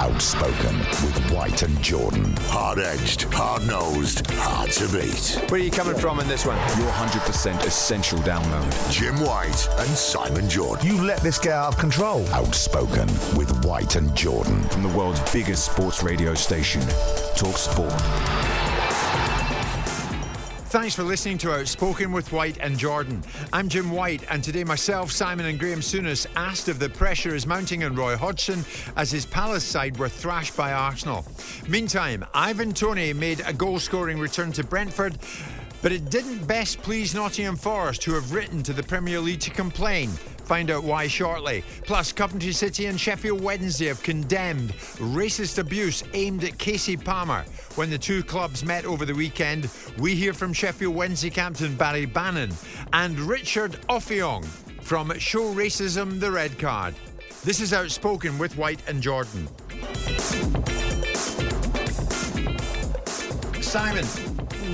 Outspoken with White and Jordan. Hard edged, hard nosed, hard to beat. Where are you coming from in this one? Your 100% essential download. Jim White and Simon Jordan. You let this get out of control. Outspoken with White and Jordan. From the world's biggest sports radio station, Talk Sport. Thanks for listening to Outspoken with White and Jordan. I'm Jim White, and today myself, Simon, and Graeme Souness asked if the pressure is mounting on Roy Hodgson as his Palace side were thrashed by Arsenal. Meantime, Ivan Toney made a goal scoring return to Brentford. But it didn't best please Nottingham Forest, who have written to the Premier League to complain. Find out why shortly. Plus, Coventry City and Sheffield Wednesday have condemned racist abuse aimed at Kasey Palmer. When the two clubs met over the weekend, we hear from Sheffield Wednesday captain Barry Bannan and Richard Offiong from Show Racism the Red Card. This is Outspoken with White and Jordan. Simon,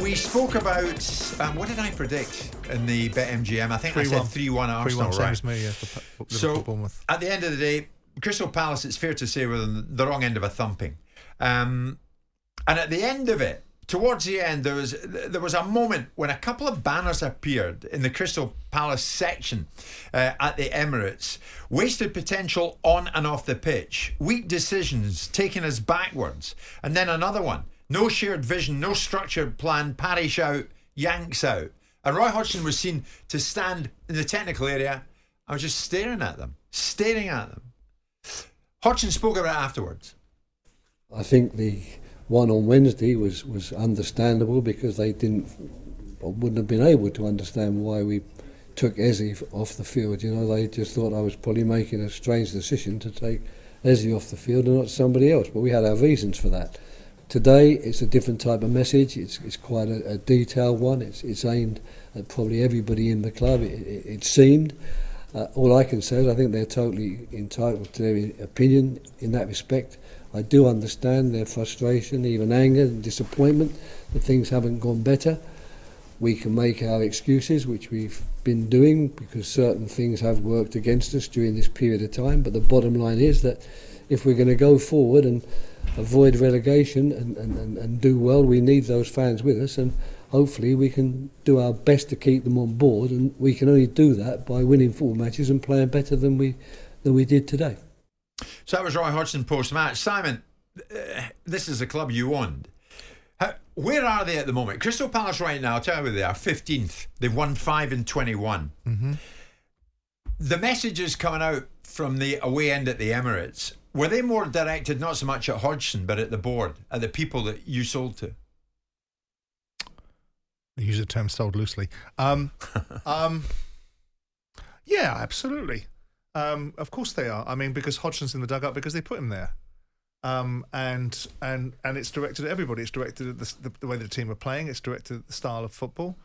we spoke about um, what did I predict in the BetMGM? I think I said 3 1 Arsenal, 3-1, right? same as me, yeah, So at the end of the day, Crystal Palace, it's fair to say, were on the wrong end of a thumping. Um, and at the end of it, towards the end, there was there was a moment when a couple of banners appeared in the Crystal Palace section uh, at the Emirates. Wasted potential on and off the pitch, weak decisions taking us backwards, and then another one. No shared vision, no structured plan. Parish out, Yanks out. And Roy Hodgson was seen to stand in the technical area. I was just staring at them, staring at them. Hodgson spoke about it afterwards. I think the one on Wednesday was, was understandable because they didn't wouldn't have been able to understand why we took Eze off the field. You know, they just thought I was probably making a strange decision to take Eze off the field and not somebody else. But we had our reasons for that. Today, it's a different type of message. It's, it's quite a, a detailed one. It's, it's aimed at probably everybody in the club. It, it, it seemed. Uh, all I can say is I think they're totally entitled to their opinion in that respect. I do understand their frustration, even anger and disappointment that things haven't gone better. We can make our excuses, which we've been doing, because certain things have worked against us during this period of time. But the bottom line is that if we're going to go forward and avoid relegation and, and, and, and do well, we need those fans with us. And hopefully we can do our best to keep them on board. And we can only do that by winning football matches and playing better than we, than we did today. So that was Roy Hodgson post match. Simon, uh, this is a club you owned. How, where are they at the moment? Crystal Palace right now, I'll tell you where they are, 15th. They've won 5 and 21. Mm-hmm. The messages coming out from the away end at the Emirates, were they more directed not so much at Hodgson, but at the board, at the people that you sold to? They use the term sold loosely. Um, um, yeah, absolutely. Um, of course they are. I mean, because Hodgson's in the dugout because they put him there. Um, and and and it's directed at everybody. It's directed at the, the, the way the team are playing. It's directed at the style of football.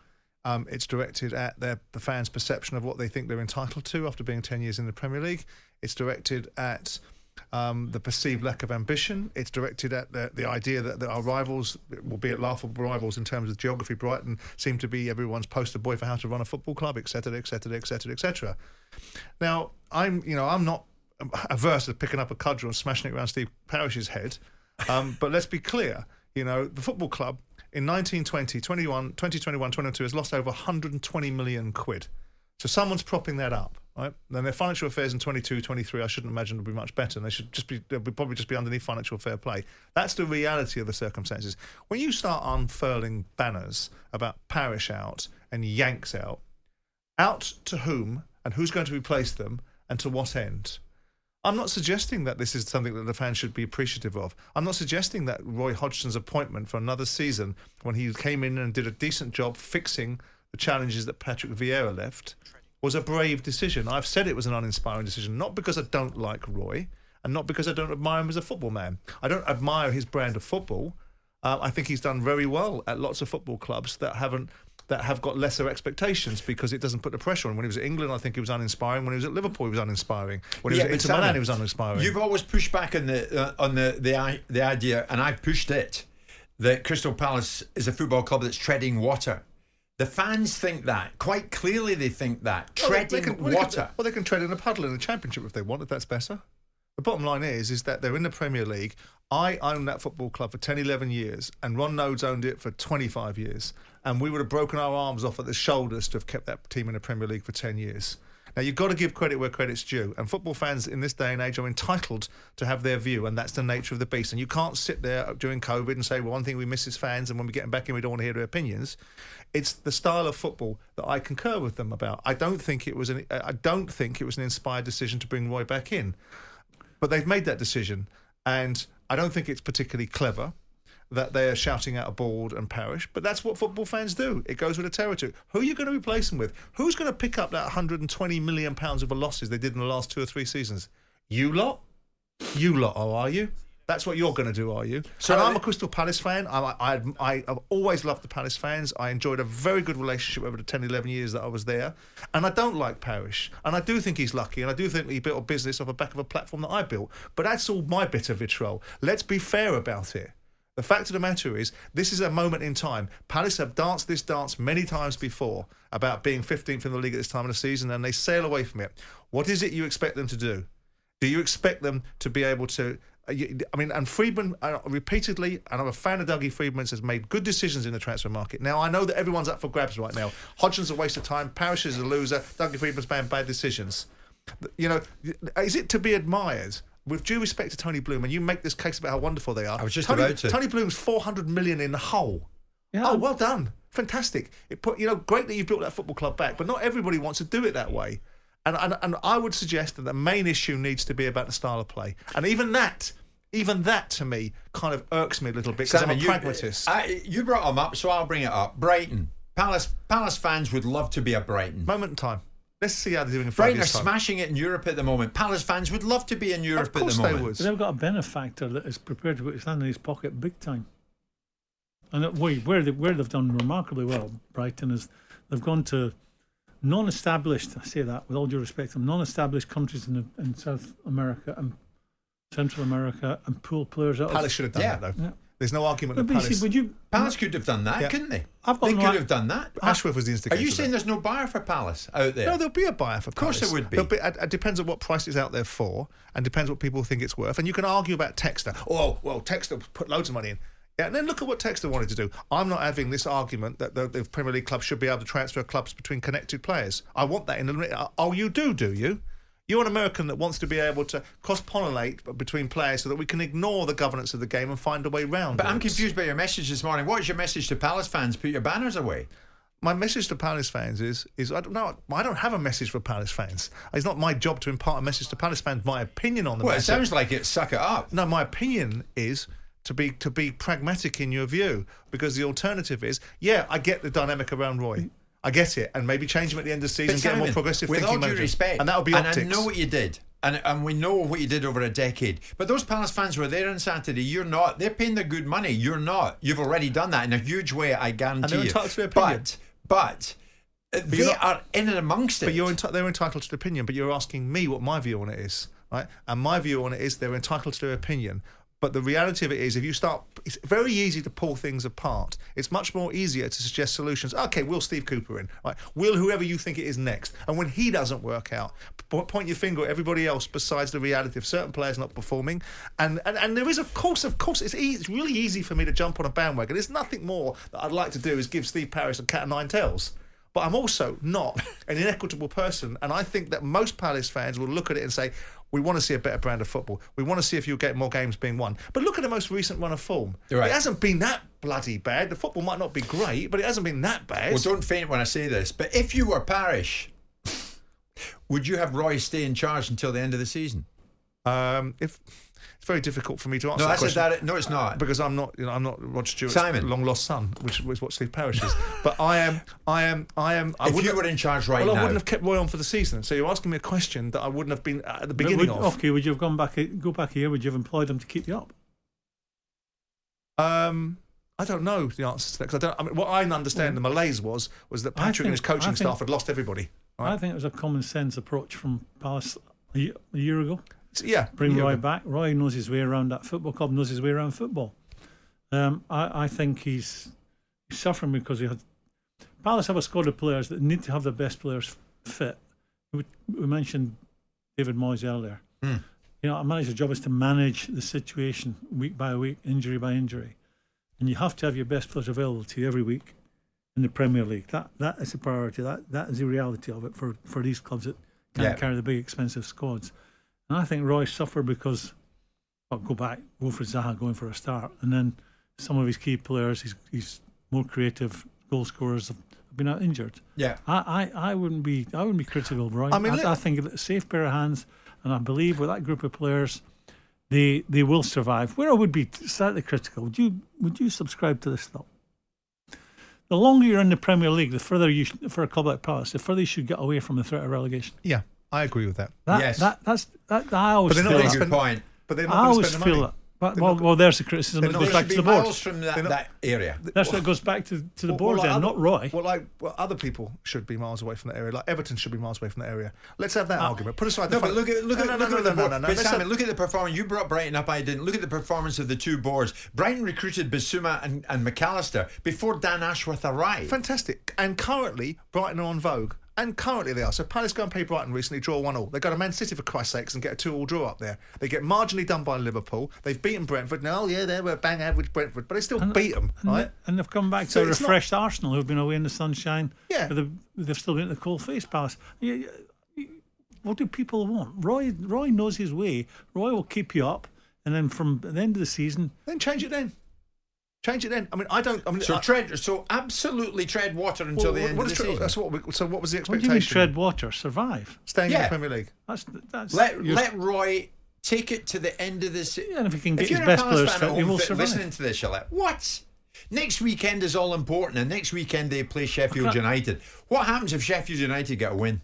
Um, it's directed at their the fans' perception of what they think they're entitled to after being ten years in the Premier League. It's directed at um, the perceived lack of ambition. It's directed at the, the idea that, that our rivals, albeit laughable rivals in terms of geography, Brighton seem to be everyone's poster boy for how to run a football club, etc., etc., etc., etc. Now, I'm you know I'm not averse to picking up a cudgel and smashing it around Steve Parish's head, um, but let's be clear. You know, the football club in 1920, 21, 2021, 22 has lost over 120 million quid. So someone's propping that up, right? Then their financial affairs in 22, 23, I shouldn't imagine will be much better. And they should just be, they'll be probably just be underneath financial fair play. That's the reality of the circumstances. When you start unfurling banners about Parish out and Yanks out, out to whom and who's going to replace them and to what end? I'm not suggesting that this is something that the fans should be appreciative of. I'm not suggesting that Roy Hodgson's appointment for another season, when he came in and did a decent job fixing the challenges that Patrick Vieira left, was a brave decision. I've said it was an uninspiring decision, not because I don't like Roy and not because I don't admire him as a football man. I don't admire his brand of football. Uh, I think he's done very well at lots of football clubs that haven't that have got lesser expectations because it doesn't put the pressure on. When he was at England, I think he was uninspiring. When he was at Liverpool, he was uninspiring. When he Yeah, was at Inter Milan, he was uninspiring. You've always pushed back on the uh, on the the the idea, and I've pushed it that Crystal Palace is a football club that's treading water. The fans think that quite clearly. They think that Well, they- treading they can, well, they water. can- well, they can tread in a puddle in the championship if they want, if that's better. The bottom line is, is that they're in the Premier League. I owned that football club for 10, 11 years, and Ron Noades owned it for 25 years. And we would have broken our arms off at the shoulders to have kept that team in the Premier League for 10 years. Now, you've got to give credit where credit's due. And football fans in this day and age are entitled to have their view, and that's the nature of the beast. And you can't sit there during COVID and say, well, one thing we miss is fans, and when we get them back in, we don't want to hear their opinions. It's the style of football that I concur with them about. I don't think it was an, I don't think it was an inspired decision to bring Roy back in but they've made that decision, and I don't think it's particularly clever that they are shouting out a board and parish. But that's what football fans do. It goes with the territory. Who are you going to replace them with? Who's going to pick up that 120 million pounds of the losses they did in the last two or three seasons? You lot. You lot, oh, are you? That's what you're going to do, are you? So and I'm a Crystal Palace fan. I, I, I, I've always loved the Palace fans. I enjoyed a very good relationship over the 10, 11 years that I was there. And I don't like Parish. And I do think he's lucky. And I do think he built a business off the back of a platform that I built. But that's all my bit of vitriol. Let's be fair about it. The fact of the matter is, this is a moment in time. Palace have danced this dance many times before about being 15th in the league at this time of the season, and they sail away from it. What is it you expect them to do? Do you expect them to be able to? uh, I mean, and Freedman uh, repeatedly, and I'm a fan of Dougie Freedman's, has made good decisions in the transfer market. Now, I know that everyone's up for grabs right now. Hodgson's a waste of time. Parish is a loser. Dougie Freedman's made bad decisions. You know, is it to be admired? With due respect to Tony Bloom, and you make this case about how wonderful they are. I was just Tony, about to. Tony Bloom's 400 million in the hole. Yeah. Oh, well done. Fantastic. It put you know, great that you've built that football club back, but not everybody wants to do it that way. And, and and I would suggest that the main issue needs to be about the style of play. And even that, even that to me kind of irks me a little bit because I'm a you- pragmatist. I, you brought them up, so I'll bring it up. Brighton. Palace Palace fans would love to be at Brighton. Moment in time. Let's see how they're doing in five Brighton are time. smashing it in Europe at the moment. Palace fans would love to be in Europe Of at the they moment. would. But they've got a benefactor that is prepared to put his hand in his pocket big time. And uh, it- where where, they, where they've done remarkably well, Brighton, is they've gone to non-established. I say that with all due respect, to them, non-established countries in, the, in South America and Central America and pull players out. Palace of, should have done Yeah. that though. Yeah. There's no argument But that Palace. would you? Palace could have done that, Yeah. couldn't they? I've got they no could have done that. Ashworth was the instigator. Are you saying there's no buyer for Palace out there? No, there'll be a buyer for Of course Palace. there would be. There'll It, it depends on what price it's out there for, and depends what people think it's worth. And you can argue about Textor. Oh, well, Textor put loads of money in. Yeah, and then look at what Textor wanted to do. I'm not having this argument that the, the Premier League clubs should be able to transfer clubs between connected players. I want that in the. Oh, you do, do you? You're an American that wants to be able to cross pollinate between players so that we can ignore the governance of the game and find a way round. But I'm confused by your message this morning. What is your message to Palace fans? Put your banners away. my message to Palace fans is is I don't know I don't have a message for Palace fans. It's not my job to impart a message to Palace fans. My opinion on the Well, it matter. sounds like it. Suck it up. no, my opinion is to be to be pragmatic in your view because the alternative is yeah I get the dynamic around Roy. I get it, and maybe change him at the end of the season, But get a more progressive with thinking all due manager. respect, and that'll be and optics. I know what you did, and and we know what you did over a decade. But those Palace fans were there on Saturday. You're not. They're paying their good money. You're not. You've already done that in a huge way. I guarantee you. entitled to opinion. But but. uh, they not- are in and amongst it. But you're enti- they're entitled to opinion. But you're asking me what my view on it is, right? And my view on it is they're entitled to their opinion. But the reality of it is, if you start, it's very easy to pull things apart. It's much more easier to suggest solutions. Okay, will Steve Cooper in? Right, will whoever you think it is next. And when he doesn't work out, point your finger at everybody else besides the reality of certain players not performing. And and, and there is, of course, of course, it's, e- it's really easy for me to jump on a bandwagon. There's nothing more that I'd like to do is give Steve Parish a cat of nine tails. But I'm also not an inequitable person, and I think that most Palace fans will look at it and say, "We want to see a better brand of football. We want to see if you'll get more games being won." But look at the most recent run of form. Right. It hasn't been that bloody bad. The football might not be great, but it hasn't been that bad. Well, don't faint when I say this, but if you were Parish, would you have Roy stay in charge until the end of the season? Um, if it's very difficult for me to answer No, that that's a question. direct- no, it's not. because I'm not. You know, I'm not Rod Stewart's Simon. long lost son, which was what Steve Parish is. but I am. I am. I am. I If wouldn't you were in charge right now? well, I wouldn't have kept Roy on for the season. So you're asking me a question that I wouldn't have been at the beginning would- of. Okay, would you have gone back? a- Go back a year? Would you have employed them to keep you up? Um, I don't know the answer to that because I don't. I mean, what I understand the malaise was was that I Patrick and his coaching think- staff had lost everybody. I Right? think it was a common sense approach from Palace a year, a year ago. Yeah, Bring Roy back. Roy knows his way around that football club, knows his way around football. Um, I, I think he's, he's suffering because he had. Palace have a squad of players that need to have their best players fit. We, we mentioned David Moyes earlier. Hmm. You know, a manager's job is to manage the situation week by week, injury by injury. And you have to have your best players available to you every week in the Premier League. That that is a priority. That that is the reality of it for, for these clubs that can't Yeah. carry the big expensive squads. And I think Roy suffered because well, go back, Wilfred Zaha going for a start, and then some of his key players, he's he's more creative goal scorers have been out injured. Yeah. I, I, I wouldn't be I wouldn't be critical of Roy. I mean, I, I think it's a safe pair of hands, and I believe with that group of players, they they will survive. Where I would be slightly critical, would you would you subscribe to this thought? The longer you're in the Premier League, the further you for a club like Palace, the further you should get away from the threat of relegation. Yeah, I agree with that. That, Yes. that that's that. I always But they're feel not that. gonna Good spend- point. But they're not I going to always spend feel money. that. But, well, not- well, there's the criticism that goes back to the board. from that, not- that area. That's Well- what goes back to, to the Well, board well, like then, other- not Roy. Well, like well, other people should be miles away from that area. Like Everton should be miles away from that area. Let's have that uh, argument. Put aside the No, but fact- look at look No, at no, look no, at no, the no, board. no, no, But let's Simon, have- look at the performance. You brought Brighton up. I didn't. Look at the performance of the two boards. Brighton recruited Bissouma and, and Mac Allister before Dan Ashworth arrived. Fantastic. And currently, Brighton are on vogue. And currently they are. So Palace go and play Brighton recently, draw one all. They go to Man City for Christ's sakes and get a two all draw up there. They get marginally done by Liverpool. They've beaten Brentford. Now, oh, yeah, they were bang average Brentford, but they still beat them, and, right? and they've come back So to a it's not- refreshed Arsenal who've been away in the sunshine. Yeah. But they've, they've still been at the cold face Palace. Yeah. What do people want? Roy Roy knows his way. Roy will keep you up. And then from the end of the season, Then change it then. Change it then. I mean, I don't. I mean, So I, tread. So absolutely tread water until well, the end what of the tre- season. That's what. We, so what was the what do expectation? you mean tread water? Survive. Staying in the Premier League. That's that's Let you're- let Roy take it to the end of the season. Yeah, and if he can get if his you're best a Palace players fan fit, at he will survive. listening to this, you're what? Next weekend is all important, and next weekend they play Sheffield Okay. United. What happens if Sheffield United get a win?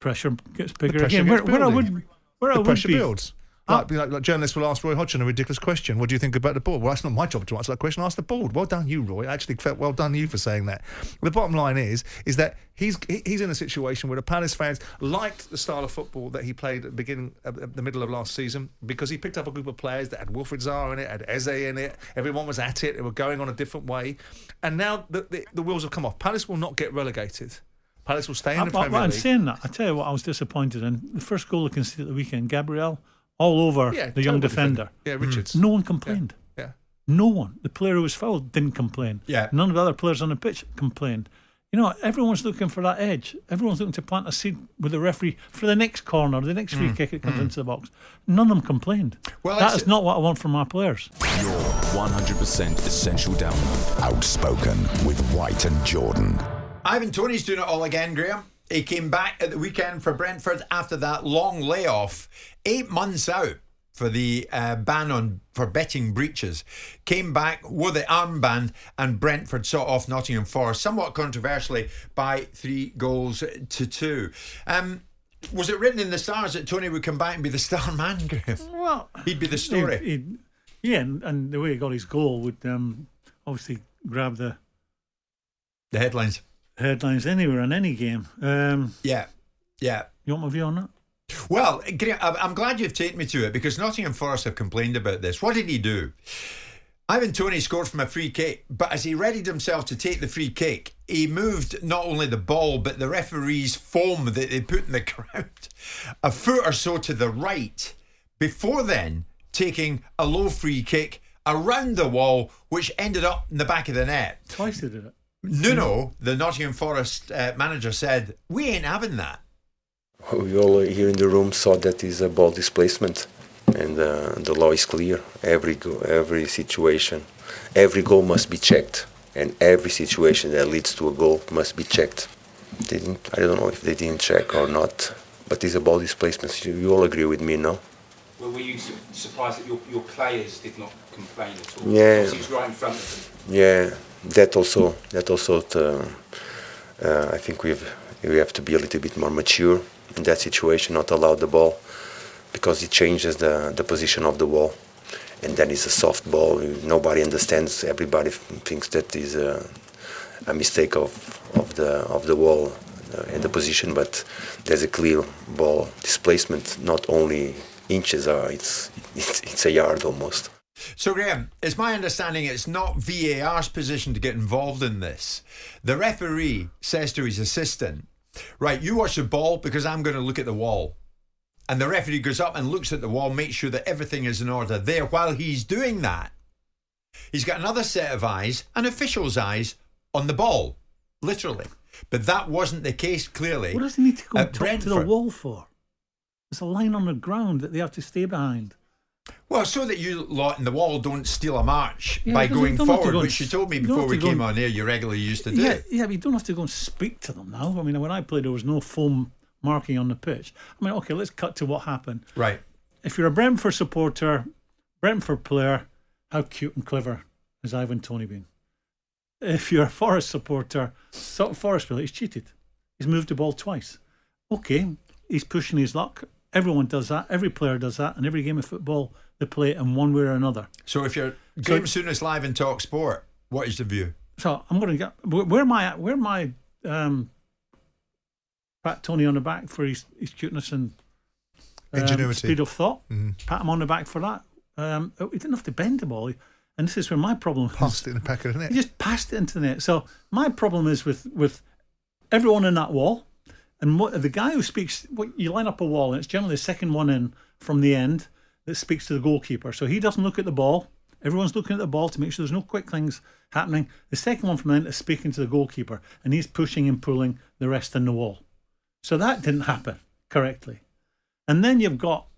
pressure gets bigger pressure again. gets Where, where I building. would where I the would pressure be builds. Ah. Like, like, like journalists will ask Roy Hodgson a ridiculous question. What do you think about the board? Well, that's not my job to answer that question. Ask the board. Well done, you, Roy. I actually felt well done you for saying that. The bottom line is, is that he's he's in a situation where the Palace fans liked the style of football that he played at the beginning, at the- middle of last season, because he picked up a group of players that had Wilfred Zaha in it, had Eze in it. Everyone was at it. They were going on a different way, and now the the, the wheels have come off. Palace will not get relegated. Palace will stay in I, the I, Premier I'm League. saying that. I tell you what, I was disappointed in the first goal they conceded at the weekend. Gabriel all over Yeah, the young terrible defender. Yeah, Richards. Mm. No one complained. Yeah. No one. The player who was fouled didn't complain. Yeah. None of the other players on the pitch complained. You know, everyone's looking for that edge. Everyone's looking to plant a seed with the referee for the next corner, the next free mm, kick that comes mm. into the box. None of them complained. Well, that's- not what I want from my players. Your 100% essential download. Outspoken with White and Jordan. Ivan Toney's doing it all again, Graeme. He came back at the weekend for Brentford after that long layoff, eight months out for the uh, ban on for betting breaches. Came back wore the armband, and Brentford saw off Nottingham Forest somewhat controversially by three goals to two. Um, was it written in the stars that Toney would come back and be the star man, Graeme? Well, He'd be the story. He'd- he'd- yeah, and, and the way he got his goal would um, obviously grab the The headlines. Headlines anywhere in any game. Um, Yeah, yeah. you want my view on that? Well, I'm glad you've taken me to it because Nottingham Forest have complained about this. What did he do? Ivan Toney scored from a free kick, but as he readied himself to take the free kick, he moved not only the ball but the referee's foam that they put in the ground a foot or so to the right. Before then, taking a low free kick around the wall, which ended up in the back of the net. Twice they did it. Nuno, the Nottingham Forest uh, manager, said, "We ain't having that." We all here in the room saw that is a ball displacement, and uh, the law is clear. Every go- every situation, every goal must be checked, and every situation that leads to a goal must be checked. They didn't, I don't know if they didn't check or not, but it's a ball displacement. You, you all agree with me, no? Well, were you su- surprised that your, your players did not complain at all? Yeah. Obviously, it was right in front of them. Yeah, that also that also uh, uh, I think we've we have to be a little bit more mature in that situation, not allow the ball because it changes the, the position of the wall, and then it's a soft ball. Nobody understands. Everybody thinks that is a, a mistake of, of the of the wall uh, and the position, but there's a clear ball displacement. Not only inches, are it's it's, it's a yard almost. So, Graeme, it's my understanding it's not VAR's position to get involved in this. The referee says to his assistant, Right, you watch the ball because I'm going to look at the wall. And the referee goes up and looks at the wall, makes sure that everything is in order there. While he's doing that, he's got another set of eyes, an official's eyes, on the ball, literally. But that wasn't the case, clearly. What does he need to go to the wall for? There's a line on the ground that they have to stay behind. Well, so that you lot in the wall don't steal a march Yeah, by going don't have to forward, go which you told me before we came on air you regularly used to do. Yeah, yeah, but you don't have to go and speak to them now. I mean, when I played, there was no foam marking on the pitch. I mean, okay, let's cut to what happened. Right. If you're a Brentford supporter, Brentford player, how cute and clever has Ivan Toney been? If you're a Forest supporter, Forest player, he's cheated. He's moved the ball twice. Okay, he's pushing his luck. Everyone does that. Every player does that. And every game of football, they play it in one way or another. So if you're Graeme Souness live in Talk Sport, what is the view? So I'm going to get where I? Where am I? Um, pat Toney on the back for his, his cuteness and um, Ingenuity. speed of thought. Mhm. Pat him on the back for that. Um, he didn't have to bend the ball, and this is where my problem. Passed it in the back of the net. He just passed it into the net. So my problem is with with everyone in that wall, and what, the guy who speaks. What you line up a wall, and it's generally the second one in from the end that speaks to the goalkeeper. So he doesn't look at the ball. Everyone's looking at the ball to make sure there's no quick things happening. The second one from the end is speaking to the goalkeeper, and he's pushing and pulling the rest in the wall. So that didn't happen correctly. And then you've got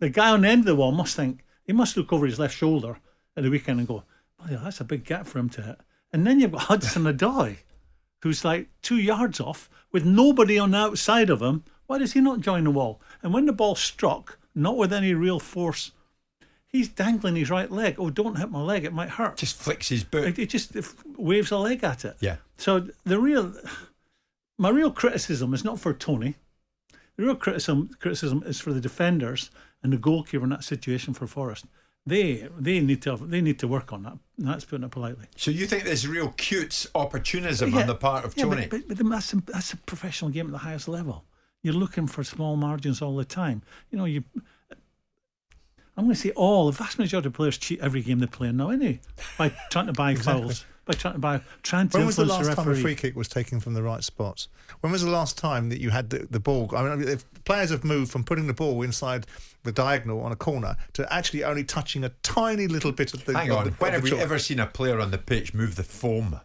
the guy on the end of the wall must think he must look over his left shoulder at the weekend and go, "Oh yeah, that's a big gap for him to hit." And then you've got Hudson Odoi, who's like two yards off with nobody on the outside of him. Why does he not join the wall? And when the ball struck, not with any real force, he's dangling his right leg. Oh, don't hit my leg; it might hurt. Just flicks his boot. It, it just it waves a leg at it. Yeah. So the real, my real criticism is not for Toney. The real criticism criticism is for the defenders and the goalkeeper in that situation for Forest. They they need to they need to work on that. That's putting it politely. So you think there's real cute opportunism Yeah, on the part of yeah, Toney? But, but, but that's, a, that's a professional game at the highest level. You're looking for small margins all the time. You know, you. I'm going to say all the vast majority of players cheat every game they play now, anyway, by trying to buy Exactly. fouls, by trying to buy, trying to When was the influence last time a free kick was taken from the right spots? When was the last time that you had the, the ball? I mean, if players have moved from putting the ball inside the diagonal on a corner to actually only touching a tiny little bit of the. Hang on, the- when of have the we ever seen a player on the pitch move the foam?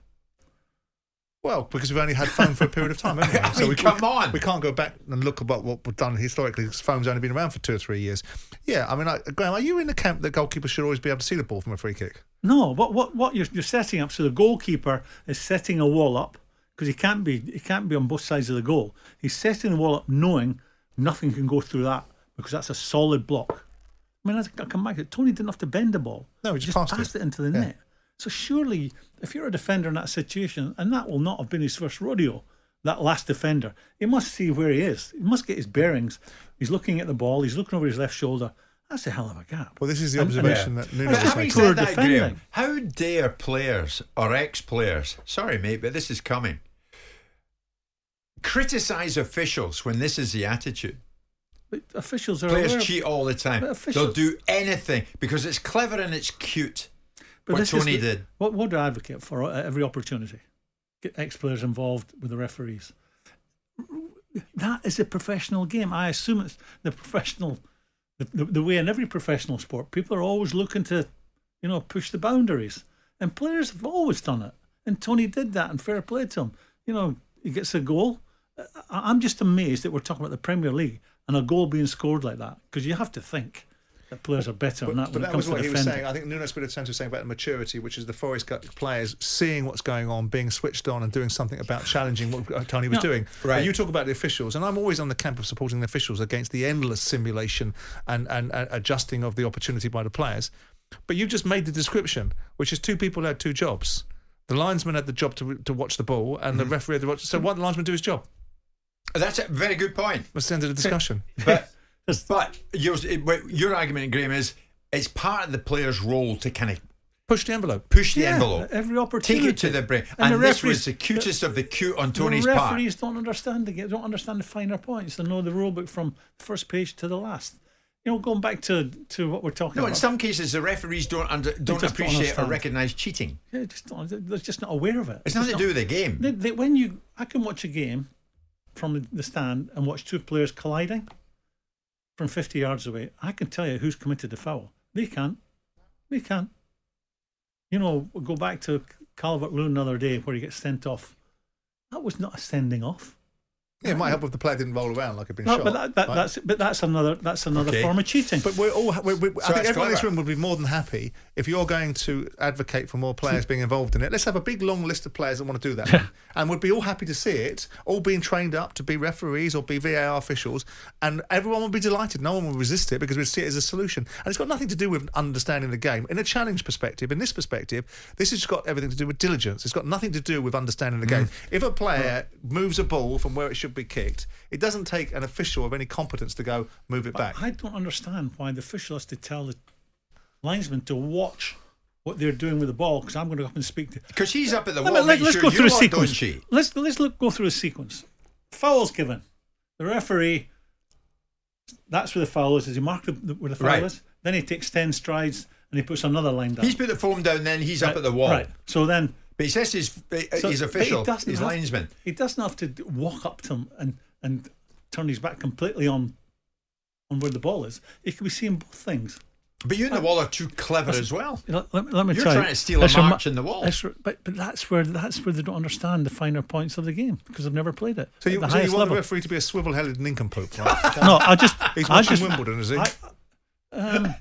Well, because we've only had foam for a period of time, haven't we? I mean, we come we, on. We can't go back and look about what we've done historically because foam's only been around for two or three years. Yeah, I mean, I, Graeme, are you in the camp that goalkeepers should always be able to see the ball from a free kick? No, what what what you're, you're setting up? So the goalkeeper is setting a wall up because he can't be he can't be on both sides of the goal. He's setting the wall up, knowing nothing can go through that because that's a solid block. I mean, I come back. to it, Toney didn't have to bend the ball. No, he just passed it. it into the Yeah. net. So surely, if you're a defender in that situation, and that will not have been his first rodeo, that last defender, he must see where he is. He must get his bearings. He's looking at the ball. He's looking over his left shoulder. That's a hell of a gap. Well, this is the And- and- observation that Nuno But was having making. Said that. Graeme, how dare players or ex-players, sorry mate, but this is coming, criticise officials when this is the attitude? But officials are Players aware- cheat all the time. But officials- They'll do anything because it's clever and it's cute. But what is Toney did. What, what do I advocate for at every opportunity? Get ex players involved with the referees. That is a professional game. I assume it's the professional, the, the, the way in every professional sport. People are always looking to, you know, push the boundaries. And players have always done it. And Toney did that, and fair play to him. You know, he gets a goal. I'm just amazed that we're talking about the Premier League and a goal being scored like that because you have to think that players are better But, than that but when it that comes was what to he was saying. I think Nuno Espirito Santo was saying about the maturity, which is the Forest Gump players seeing what's going on, being switched on, and doing something about challenging what Toney was No. doing. Right. But you talk about the officials, and I'm always on the camp of supporting the officials against the endless simulation and, and, and adjusting of the opportunity by the players. But you've just made the description, which is two people had two jobs. The linesman had the job to to watch the ball, and the Mm-hmm. referee had the watch. So why did the linesman do his job? That's a very good point. That's the end of the discussion. But but your your argument, Graeme, is it's part of the player's role to kind of Push the envelope. push the Yeah, envelope, every opportunity, take it to the brain. And And, the this was the cutest of the cute on The Toney's part. referees don't understand the game, don't understand the finer points. They know the rule book from the first page to the last. You know, going back to, to what we're talking No, about. in some cases the referees don't under, don't just don't appreciate or recognise cheating. yeah, just don't, they're just not aware of it. It's nothing to do with the game. They, they, when you, I can watch a game from the, the stand and watch two players colliding from 50 yards away. I can tell you who's committed the foul. They can't. They can't. You know, we'll go back to Calvert Lewin another day where he gets sent off. That was not a sending off. Yeah, it might help if the player didn't roll around like he'd been No, shot. but that, that, right? that's but that's another that's another Okay. form of cheating. But we're all. We're, we I So think everyone in this room would be more than happy if you're going to advocate for more players being involved in it. Let's have a big long list of players that want to do that, and we'd be all happy to see it, all being trained up to be referees or be VAR officials, and everyone would be delighted. No one would resist it because we'd see it as a solution, and it's got nothing to do with understanding the game. In a challenge perspective, in this perspective, this has got everything to do with diligence. It's got nothing to do with understanding the mm. game. If a player moves a ball from where it should be kicked, it doesn't take an official of any competence to go move it back. I don't understand why the official has to tell the linesman to watch what they're doing with the ball because I'm going to go up and speak to. Because he's up at the wall, Let, us sure go through a lot sequence. Let's let's look, go through a sequence. Fouls given. The referee. That's where the foul is. Does he mark the, the, where the foul Right. is? Then he takes ten strides and he puts another line down. He's put the form down, then he's up at the wall. Right. So then But he says he's, uh, so- he's but he official, he's have- linesman. He doesn't have to walk up to him and and turn his back completely on on where the ball is. He could be seeing both things. But you and the uh, wall are too clever as well. Let, let, let me You're tell you, trying to steal a march in the wall. but but that's where that's where they don't understand the finer points of the game because they've never played it. So you, so you want level. the referee to be a swivel-headed nincompoop, right? no, I just He's I watching just, Wimbledon, is he? I, um,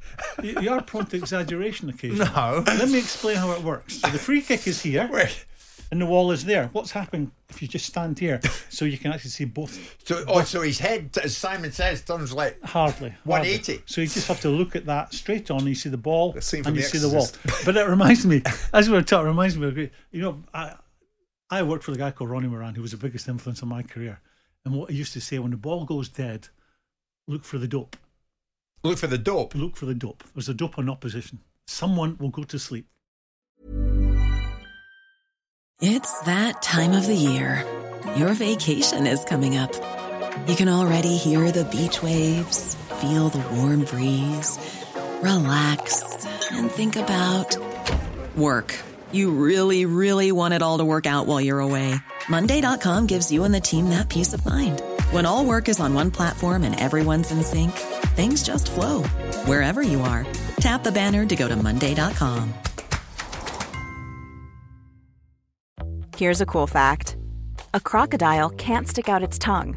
you, you are prone to exaggeration occasionally. No. Let me explain how it works. So the free kick is here, Wait. and the wall is there. What's happening if you just stand here, so you can actually see both? So, oh, so his head, as Simon says, turns like Hardly. hardly. 180. So you just have to look at that straight on. And you see the ball, The and you The see the wall. But it reminds me, as we were talking, it reminds me of great. You know, I I worked with a guy called Ronnie Moran, who was the biggest influence on my career. And what he used to say, when the ball goes dead, look for the dope. Look for the dope. Look for the dope. There's a dope on opposition. Someone will go to sleep. It's that time of the year. Your vacation is coming up. You can already hear the beach waves, feel the warm breeze, relax, and think about work. You really, really want it all to work out while you're away. Monday.com gives you and the team that peace of mind. When all work is on one platform and everyone's in sync, things just flow wherever you are. Tap the banner to go to Monday.com. Here's a cool fact a crocodile can't stick out its tongue.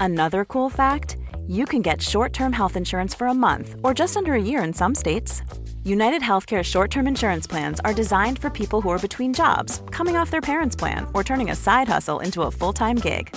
Another cool fact you can get short term health insurance for a month or just under a year in some states. United Healthcare short term insurance plans are designed for people who are between jobs, coming off their parents' plan, or turning a side hustle into a full time gig.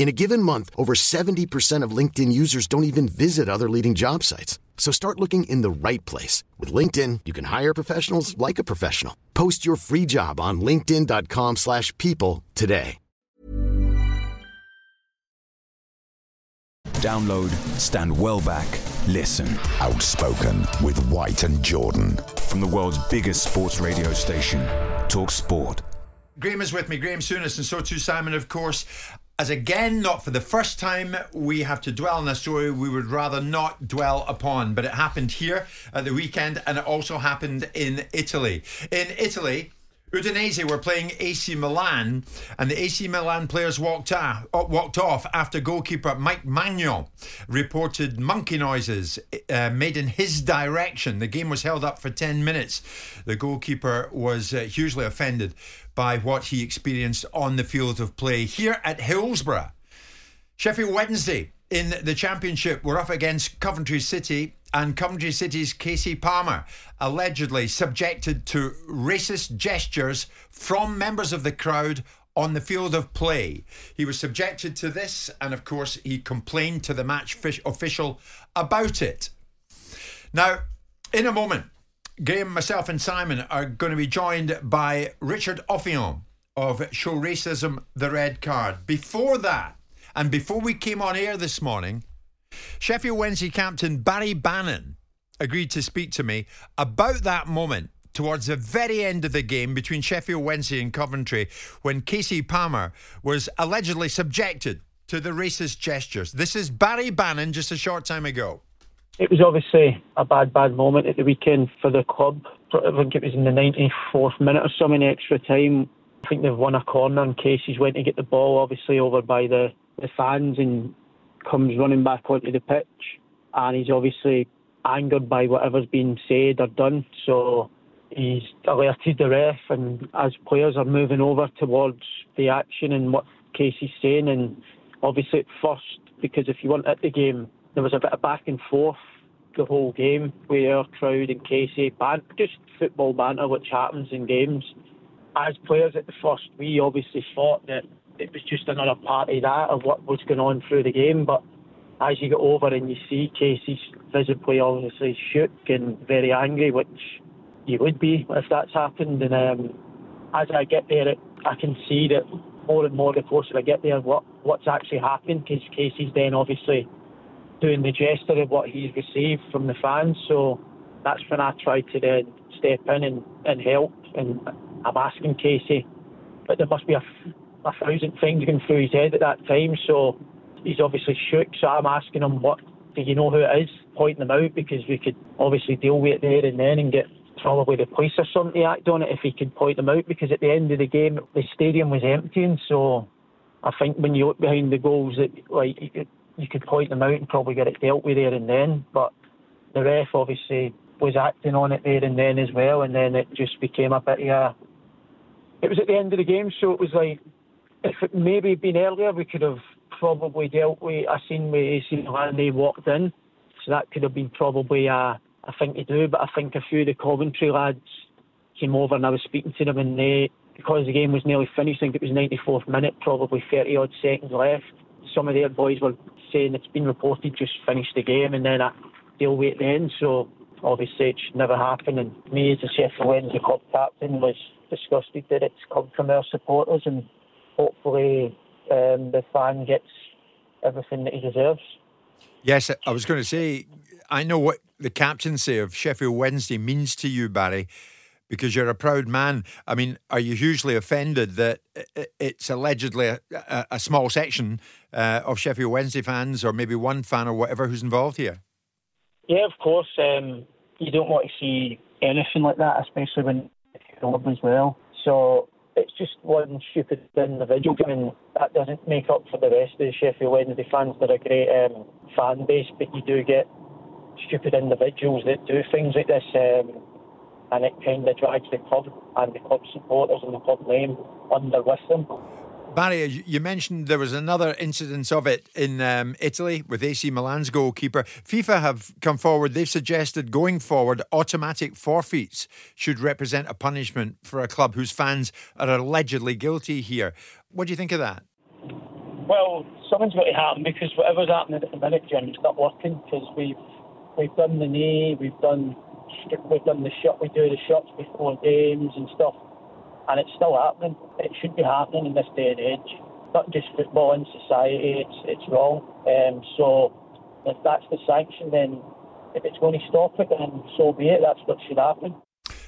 In a given month, over 70% of LinkedIn users don't even visit other leading job sites. So start looking in the right place. With LinkedIn, you can hire professionals like a professional. Post your free job on linkedin.com slash people today. Download, stand well back, listen. Outspoken with White and Jordan. From the world's biggest sports radio station, Talk Sport. Graeme is with me, Graeme Souness, and so too Simon, of course. As again, not for the first time, we have to dwell on a story we would rather not dwell upon, but it happened here at the weekend and it also happened in Italy. In Italy, Udinese were playing AC Milan, and the AC Milan players walked, uh, walked off after goalkeeper Mike Maignan reported monkey noises uh, made in his direction. The game was held up for 10 minutes. The goalkeeper was uh, hugely offended by what he experienced on the field of play. Here at Hillsborough, Sheffield Wednesday in the Championship were up against Coventry City, and Coventry City's Kasey Palmer allegedly subjected to racist gestures from members of the crowd on the field of play. He was subjected to this, and of course, he complained to the match official about it. Now, in a moment, Graeme, myself, and Simon are going to be joined by Richard Offiong of Show Racism the Red Card. Before that, and before we came on air this morning, Sheffield Wednesday captain Barry Bannan agreed to speak to me about that moment towards the very end of the game between Sheffield Wednesday and Coventry when Kasey Palmer was allegedly subjected to the racist gestures. This is Barry Bannan just a short time ago. It was obviously a bad, bad moment at the weekend for the club. I think it was in the 94th minute or so something extra time. I think they've won a corner and Kasey's went to get the ball, obviously over by the, the fans and comes running back onto the pitch. And he's obviously angered by whatever's been said or done. So he's alerted the ref, and as players are moving over towards the action and what Kasey's saying, and obviously at first, because if you weren't at the game, there was a bit of back and forth the whole game where crowd and Kasey ban just football banter which happens in games. As players at the first we obviously thought that it was just another part of that of what was going on through the game but as you get over and you see Kasey's visibly obviously shook and very angry which you would be if that's happened and um, as I get there it, I can see that more and more the closer I get there what what's actually happened because Kasey's then obviously doing the gesture of what he's received from the fans. So that's when I try to then step in and, and help. And I'm asking Kasey, but there must be a, a thousand things going through his head at that time. So he's obviously shook. So I'm asking him, what do you know who it is? Pointing them out because we could obviously deal with it there and then and get probably the police or something to act on it if he could point them out because at the end of the game the stadium was emptying so I think when you look behind the goals that like you could point them out and probably get it dealt with there and then. But the ref obviously was acting on it there and then as well, and then it just became a bit. Yeah, it was at the end of the game, so it was like if it maybe been earlier, we could have probably dealt with a scene where AC Milan they walked in, so that could have been probably a, a thing to do. But I think a few of the Coventry lads came over and I was speaking to them, and they because the game was nearly finished, I think it was 94th minute, probably 30 odd seconds left. Some of their boys were saying it's been reported just finished the game and then I deal with it then. So obviously it should never happen. And me as a Sheffield Wednesday club captain was disgusted that it's come from our supporters and hopefully um, the fan gets everything that he deserves. Yes, I was going to say, I know what the captaincy of Sheffield Wednesday means to you, Barry because you're a proud man. I mean, are you hugely offended that it's allegedly a, a, a small section uh, of Sheffield Wednesday fans, or maybe one fan or whatever, who's involved here? Yeah, of course. Um, you don't want to see anything like that, especially when club as well. So it's just one stupid individual, and that doesn't make up for the rest of the Sheffield Wednesday fans. They're a great um, fan base, but you do get stupid individuals that do things like this. Um, and it kind of drags the club and the club supporters and the club name under with them. Barry, you mentioned there was another incidence of it in um, Italy with AC Milan's goalkeeper. FIFA have come forward. They've suggested going forward, automatic forfeits should represent a punishment for a club whose fans are allegedly guilty here. What do you think of that? Well, something's got to happen because whatever's happening at the minute, Jim, it's not working because we've we've done the knee, we've done we've done the shot, we do the shots before games and stuff, and it's still happening. It should be happening in this day and age. Not just football in society, it's it's wrong. Um, so if that's the sanction, then if it's going to stop it, then so be it. That's what should happen.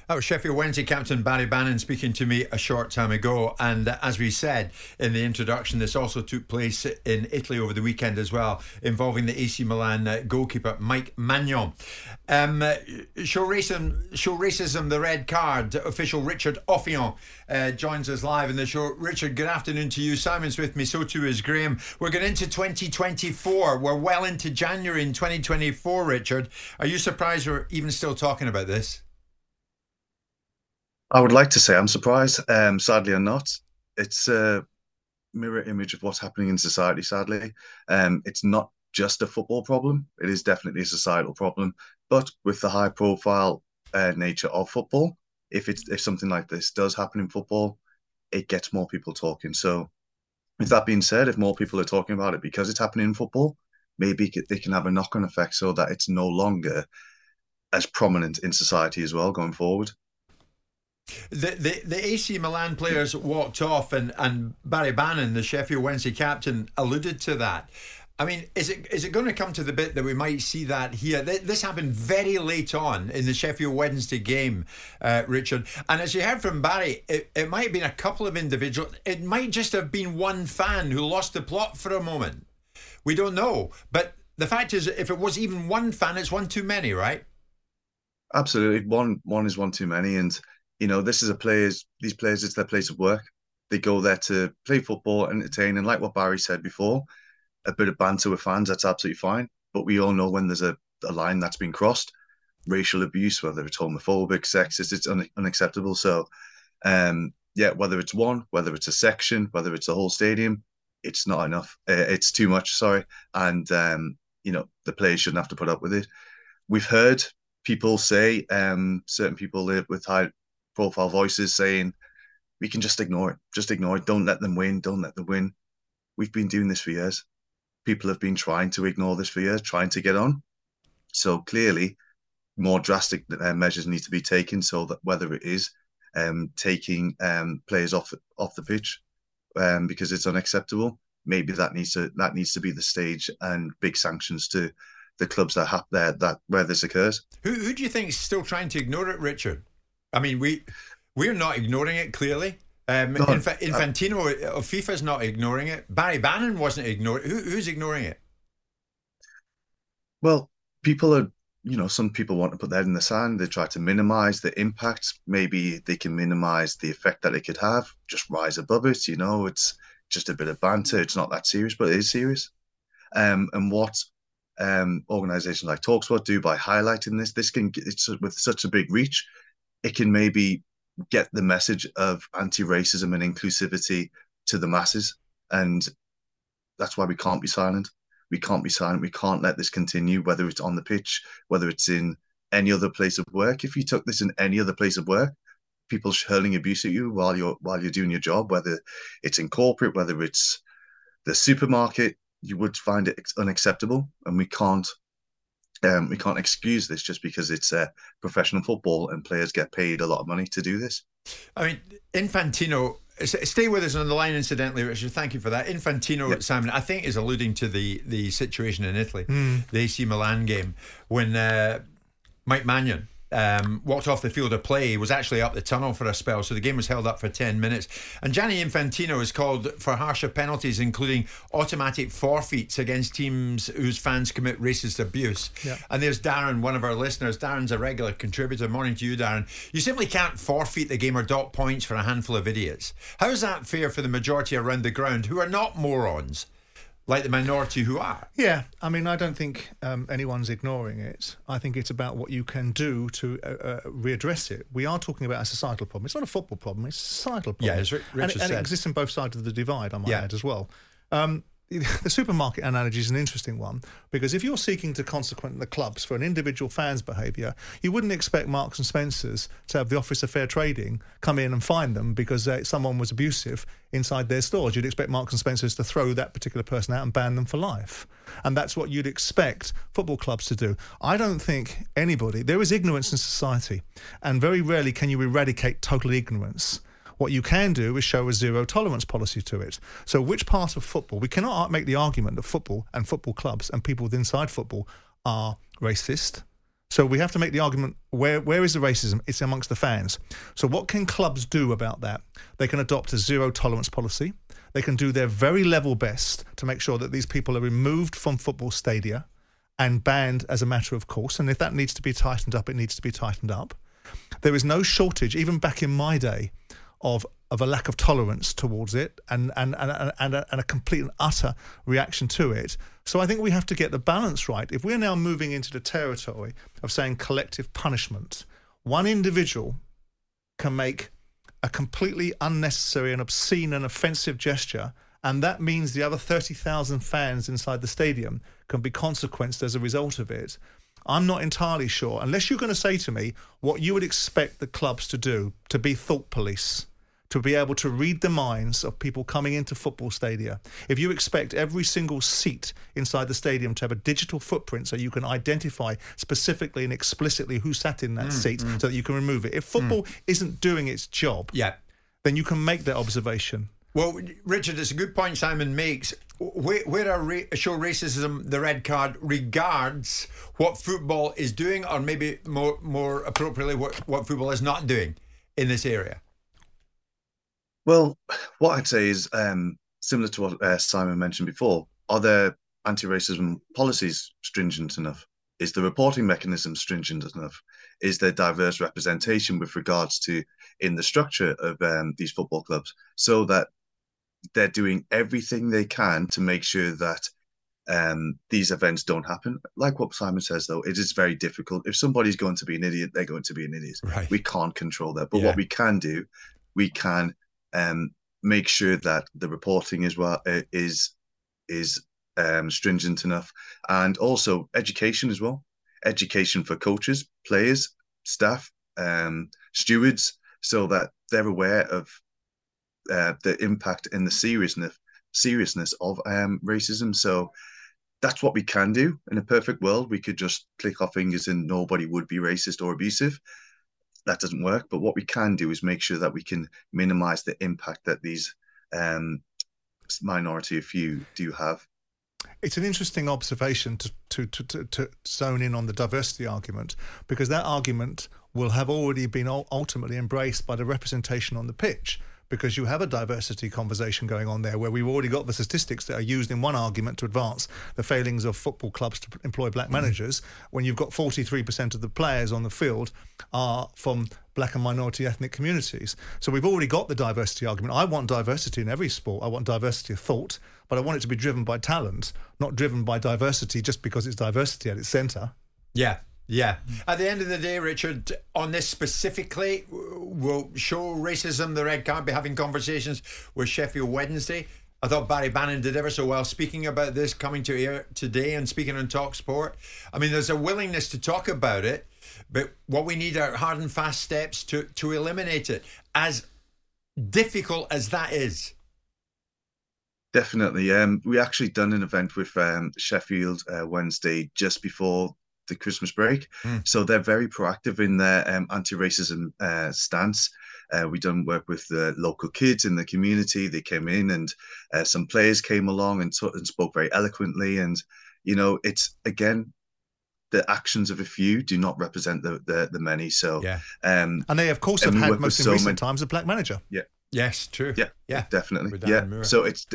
That was Sheffield Wednesday captain Barry Bannan speaking to me a short time ago. And as we said in the introduction, this also took place in Italy over the weekend as well, involving the AC Milan uh, goalkeeper Mike Maignan. Um, uh, show, racism, show Racism, the red card. Official Richard Offiong uh, joins us live in the show. Richard, good afternoon to you. Simon's with me, so too is Graeme. We're going into 2024. We're well into January in 2024, Richard. Are you surprised we're even still talking about this? I would like to say I'm surprised. Um, sadly, I'm not. It's a mirror image of what's happening in society. Sadly, um, it's not just a football problem. It is definitely a societal problem. But with the high-profile uh, nature of football, if it's if something like this does happen in football, it gets more people talking. So, with that being said, if more people are talking about it because it's happening in football, maybe they can have a knock-on effect so that it's no longer as prominent in society as well going forward. The, the the AC Milan players walked off, and, and Barry Bannan, the Sheffield Wednesday captain, alluded to that. I mean, is it is it going to come to the bit that we might see that here? This happened very late on in the Sheffield Wednesday game, uh, Richard. And as you heard from Barry, it, it might have been a couple of individuals. It might just have been one fan who lost the plot for a moment. We don't know. But the fact is, if it was even one fan, it's one too many, right? Absolutely, one one is one too many, and you know, this is a players. These players, it's their place of work. They go there to play football, entertain, and like what Barry said before, a bit of banter with fans. That's absolutely fine. But we all know when there's a, a line that's been crossed, racial abuse, whether it's homophobic, sexist, it's un- unacceptable. So, um, yeah, whether it's one, whether it's a section, whether it's a whole stadium, it's not enough. Uh, it's too much. Sorry, and um, you know the players shouldn't have to put up with it. We've heard people say, um, certain people live with high profile voices saying we can just ignore it, just ignore it. Don't let them win. Don't let them win. We've been doing this for years. People have been trying to ignore this for years, trying to get on. So clearly, more drastic uh, measures need to be taken. So that whether it is um, taking um, players off off the pitch um, because it's unacceptable, maybe that needs to that needs to be the stage and big sanctions to the clubs that have there that where this occurs. Who who do you think is still trying to ignore it, Richard? I mean, we we're not ignoring it clearly. Um, no, Inf- Infantino of uh, FIFA's not ignoring it. Barry Bannan wasn't ignoring. Who, who's ignoring it? Well, people are. You know, some people want to put that in the sand. They try to minimize the impact. Maybe they can minimize the effect that it could have. Just rise above it. You know, it's just a bit of banter. It's not that serious, but it is serious. Um, and what um, organizations like Talksport do by highlighting this, this can it's with such a big reach it can maybe get the message of anti-racism and inclusivity to the masses. And that's why we can't be silent. We can't be silent. We can't let this continue whether it's on the pitch whether it's in any other place of work. If you took this in any other place of work people hurling abuse at you while you're while you're doing your job whether it's in corporate whether it's the supermarket you would find it unacceptable. And we can't um, we can't excuse this just because it's uh, professional football and players get paid a lot of money to do this. I mean, Infantino. Stay with us on the line, incidentally, Richard. Thank you for that. Infantino, yep. Simon, I think is alluding to the the situation in Italy, mm. the AC Milan game, when uh, Mike Maignan um, walked off the field of play, was actually up the tunnel for a spell. So the game was held up for 10 minutes. And Gianni Infantino is called for harsher penalties, including automatic forfeits against teams whose fans commit racist abuse. Yeah. And there's Darren, one of our listeners. Darren's a regular contributor. Morning to you, Darren. You simply can't forfeit the game or dock points for a handful of idiots. How's that fair for the majority around the ground who are not morons? Like the minority who are. Yeah, I mean, I don't think um, anyone's ignoring it. I think it's about what you can do to uh, uh, readdress it. We are talking about a societal problem. It's not a football problem. It's a societal problem. Yeah, as Richard and, it, and it exists on both sides of the divide. I might yeah. add as well. Um, the supermarket analogy is an interesting one because if you're seeking to consequent the clubs for an individual fan's behaviour, you wouldn't expect Marks and Spencers to have the Office of Fair Trading come in and find them because uh, someone was abusive inside their stores. You'd expect Marks and Spencers to throw that particular person out and ban them for life. And that's what you'd expect football clubs to do. I don't think anybody, there is ignorance in society, and very rarely can you eradicate total ignorance. What you can do is show a zero tolerance policy to it. So, which part of football? We cannot make the argument that football and football clubs and people inside football are racist. So we have to make the argument where where is the racism? It's amongst the fans. So what can clubs do about that? They can adopt a zero tolerance policy. They can do their very level best to make sure that these people are removed from football stadia and banned as a matter of course. And if that needs to be tightened up, it needs to be tightened up. There is no shortage, even back in my day, of of a lack of tolerance towards it and and and, and, a, and a complete and utter reaction to it. So I think we have to get the balance right. If we're now moving into the territory of saying collective punishment, one individual can make a completely unnecessary and obscene and offensive gesture, and that means the other 30,000 fans inside the stadium can be consequenced as a result of it. I'm not entirely sure, unless you're going to say to me what you would expect the clubs to do to be thought police to be able to read the minds of people coming into football stadia. If you expect every single seat inside the stadium to have a digital footprint so you can identify specifically and explicitly who sat in that mm, seat mm. so that you can remove it. If football mm. isn't doing its job, yeah. then you can make that observation. Well, Richard, it's a good point Simon makes. Where, where a ra- show racism, the red card regards what football is doing, or maybe more more appropriately, what, what football is not doing in this area. Well, what I'd say is um, similar to what uh, Simon mentioned before. Are there anti-racism policies stringent enough? Is the reporting mechanism stringent enough? Is there diverse representation with regards to in the structure of um, these football clubs, so that they're doing everything they can to make sure that um, these events don't happen. Like what Simon says, though, it is very difficult. If somebody's going to be an idiot, they're going to be an idiot. Right. We can't control that. But Yeah. what we can do, we can um, make sure that the reporting is well uh, is is um, stringent enough, and also education as well. Education for coaches, players, staff, um, stewards, so that they're aware of uh, the impact and the seriousness seriousness of um, racism. So that's what we can do. In a perfect world, we could just click our fingers and nobody would be racist or abusive. That doesn't work. But what we can do is make sure that we can minimize the impact that these um, minority of few do have. It's an interesting observation to, to, to, to, to zone in on the diversity argument because that argument will have already been ultimately embraced by the representation on the pitch because you have a diversity conversation going on there where we've already got the statistics that are used in one argument to advance the failings of football clubs to employ black mm. managers when you've got 43% of the players on the field are from black and minority ethnic communities. So we've already got the diversity argument. I want diversity in every sport. I want diversity of thought, but I want it to be driven by talent, not driven by diversity just because it's diversity at its centre. Yeah, yeah. At the end of the day, Richard, on this specifically, we'll show racism the red card be having conversations with Sheffield Wednesday. I thought Barry Bannan did ever so well speaking about this coming to air today and speaking on Talk Sport. I mean, there's a willingness to talk about it, but what we need are hard and fast steps to to eliminate it. As difficult as that is. Definitely. Um, we actually done an event with um, Sheffield uh, Wednesday just before the Christmas break. Mm. So they're very proactive in their um, anti-racism uh, stance. Uh, we done work with the local kids in the community. They came in, and uh, some players came along and, t- and spoke very eloquently. And you know, it's again the actions of a few do not represent the the, the many. So Yeah. um, And they, of course, have had most in so recent many- times a black manager. Yeah. Yes, true. Yeah, yeah, definitely. Yeah. So it's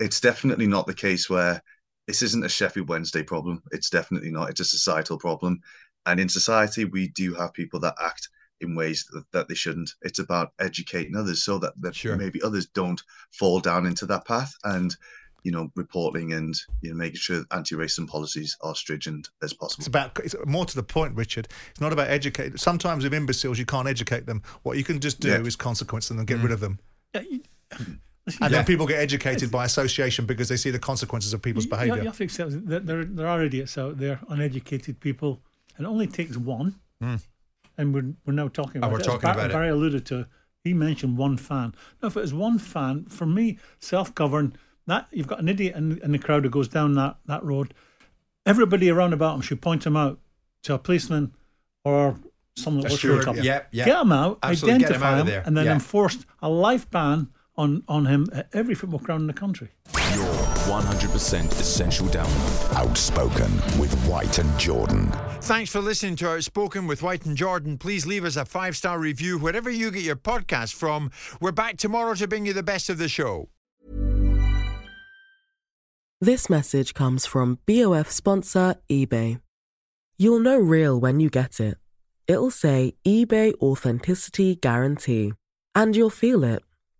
it's definitely not the case where this isn't a Sheffield Wednesday problem. It's definitely not. It's a societal problem, and in society we do have people that act in ways that, that they shouldn't. It's about educating others so that, that maybe others don't fall down into that path and. You know, reporting and you know making sure anti-racism policies are stringent as possible. It's about it's more to the point, Richard. It's not about educate. Sometimes with imbeciles, you can't educate them. What you can just do Yeah. is consequence them and get Mm. rid of them. Yeah, And then people get educated by association because they see the consequences of people's behaviour. You, have to accept that there, there are idiots out there, uneducated people, and it only takes one. Hmm. And we're, we're now talking Oh, about we're it. Talking Bar- about it. Barry alluded to, he mentioned one fan. Now, if it was one fan, for me, self govern, that you've got an idiot in, in the crowd who goes down that, that road, everybody around about him should point him out to a policeman or someone that A works for the steward, company. yep, yep. Get him out, Absolutely, get him identify out him, there, and then yeah. enforce a life ban on, on him at every football ground in the country. Your 100% essential download. Outspoken with White and Jordan. Thanks for listening to Outspoken with White and Jordan. Please leave us a five star review wherever you get your podcast from. We're back tomorrow to bring you the best of the show. This message comes from BOF sponsor eBay. You'll know real when you get it. It'll say eBay Authenticity Guarantee. And you'll feel it.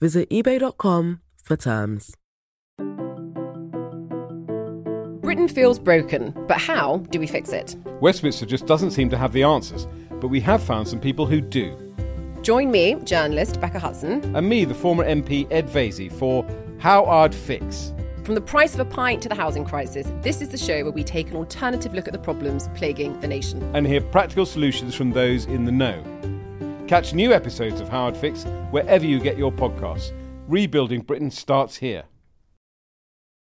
Visit eBay.com for terms. Britain feels broken, but how do we fix it? Westminster just doesn't seem to have the answers, but we have found some people who do. Join me, journalist Becca Hudson, And me, the former MP Ed Vaizey, for How I'd Fix. from the price of a pint to the housing crisis. This is the show where we take an alternative look at the problems plaguing the nation. and hear practical solutions from those in the know. Catch new episodes of How I'd Fix wherever you get your podcasts. Rebuilding Britain starts here.